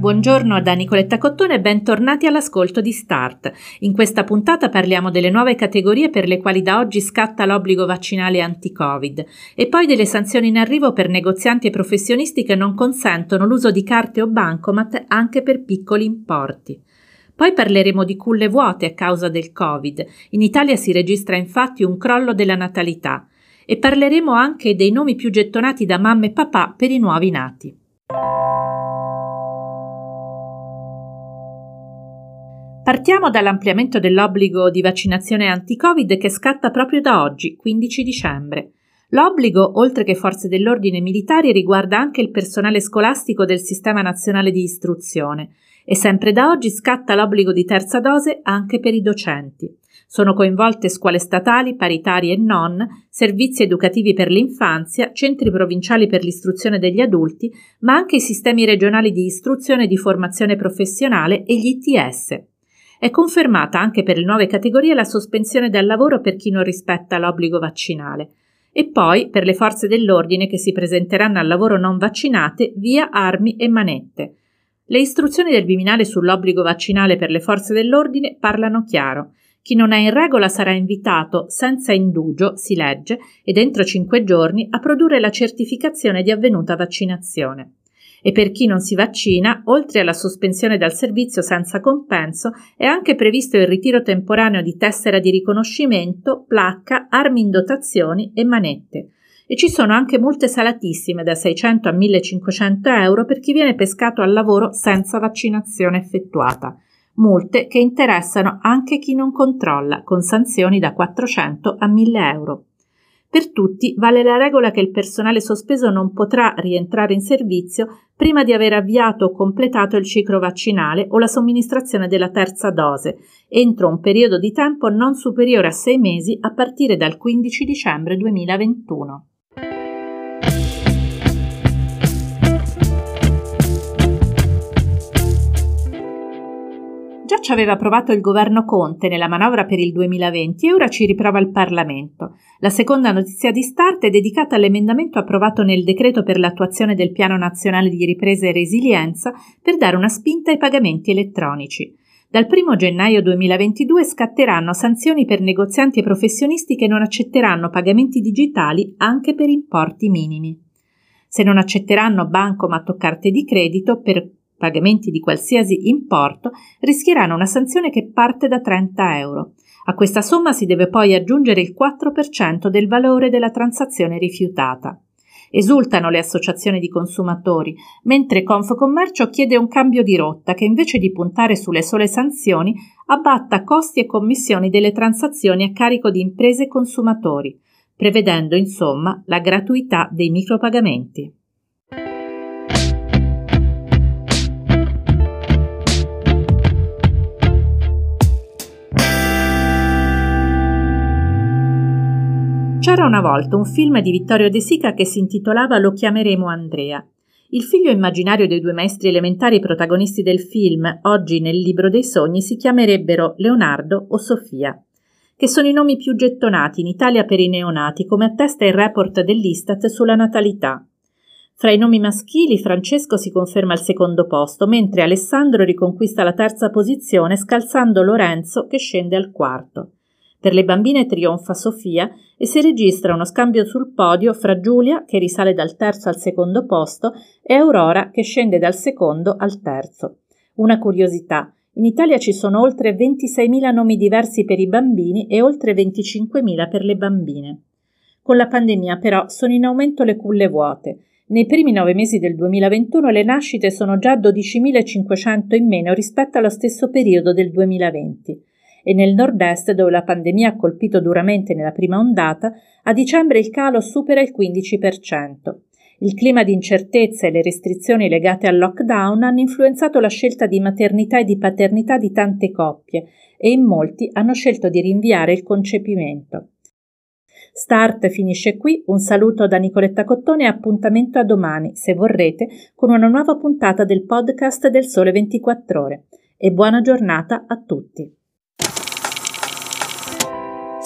Buongiorno da Nicoletta Cottone e bentornati all'ascolto di Start. In questa puntata parliamo delle nuove categorie per le quali da oggi scatta l'obbligo vaccinale anti-Covid e poi delle sanzioni in arrivo per negozianti e professionisti che non consentono l'uso di carte o bancomat anche per piccoli importi. Poi parleremo di culle vuote a causa del Covid. In Italia si registra infatti un crollo della natalità e parleremo anche dei nomi più gettonati da mamma e papà per i nuovi nati. Partiamo dall'ampliamento dell'obbligo di vaccinazione anti-Covid che scatta proprio da oggi, 15 dicembre. L'obbligo, oltre che forze dell'ordine militari, riguarda anche il personale scolastico del Sistema Nazionale di Istruzione e sempre da oggi scatta l'obbligo di terza dose anche per i docenti. Sono coinvolte scuole statali, paritarie e non, servizi educativi per l'infanzia, centri provinciali per l'istruzione degli adulti, ma anche i sistemi regionali di istruzione e di formazione professionale e gli ITS. È confermata anche per le nuove categorie la sospensione dal lavoro per chi non rispetta l'obbligo vaccinale e poi per le forze dell'ordine che si presenteranno al lavoro non vaccinate via armi e manette. Le istruzioni del Viminale sull'obbligo vaccinale per le forze dell'ordine parlano chiaro. Chi non è in regola sarà invitato, senza indugio, si legge, ed entro cinque giorni a produrre la certificazione di avvenuta vaccinazione e per chi non si vaccina, oltre alla sospensione dal servizio senza compenso, è anche previsto il ritiro temporaneo di tessera di riconoscimento, placca, armi in dotazioni e manette. E ci sono anche multe salatissime da 600 a 1500 euro per chi viene pescato al lavoro senza vaccinazione effettuata. Multe che interessano anche chi non controlla, con sanzioni da 400 a 1000 euro. Per tutti vale la regola che il personale sospeso non potrà rientrare in servizio prima di aver avviato o completato il ciclo vaccinale o la somministrazione della terza dose, entro un periodo di tempo non superiore a sei mesi a partire dal 15 dicembre 2021. Già ci aveva provato il governo Conte nella manovra per il 2020 e ora ci riprova il Parlamento. La seconda notizia di start è dedicata all'emendamento approvato nel decreto per l'attuazione del Piano Nazionale di Ripresa e Resilienza per dare una spinta ai pagamenti elettronici. Dal 1 gennaio 2022 scatteranno sanzioni per negozianti e professionisti che non accetteranno pagamenti digitali anche per importi minimi. Se non accetteranno bancomat o carte di credito per pagamenti di qualsiasi importo, rischieranno una sanzione che parte da 30 euro. A questa somma si deve poi aggiungere il 4% del valore della transazione rifiutata. Esultano le associazioni di consumatori, mentre Confcommercio chiede un cambio di rotta che invece di puntare sulle sole sanzioni abbatta costi e commissioni delle transazioni a carico di imprese e consumatori, prevedendo insomma la gratuità dei micropagamenti. C'era una volta un film di Vittorio De Sica che si intitolava Lo chiameremo Andrea. Il figlio immaginario dei due maestri elementari protagonisti del film, oggi nel libro dei sogni, si chiamerebbero Leonardo o Sofia, che sono i nomi più gettonati in Italia per i neonati, come attesta il report dell'Istat sulla natalità. Fra i nomi maschili Francesco si conferma al secondo posto, mentre Alessandro riconquista la terza posizione scalzando Lorenzo che scende al quarto. Per le bambine trionfa Sofia e si registra uno scambio sul podio fra Giulia, che risale dal terzo al secondo posto, e Aurora, che scende dal secondo al terzo. Una curiosità. In Italia ci sono oltre 26.000 nomi diversi per i bambini e oltre 25.000 per le bambine. Con la pandemia però sono in aumento le culle vuote. Nei primi nove mesi del 2021 le nascite sono già 12.500 in meno rispetto allo stesso periodo del 2020 e nel nord-est, dove la pandemia ha colpito duramente nella prima ondata, a dicembre il calo supera il 15%. Il clima di incertezza e le restrizioni legate al lockdown hanno influenzato la scelta di maternità e di paternità di tante coppie e in molti hanno scelto di rinviare il concepimento. Start finisce qui, un saluto da Nicoletta Cottone e appuntamento a domani, se vorrete, con una nuova puntata del podcast del Sole 24 Ore. E buona giornata a tutti.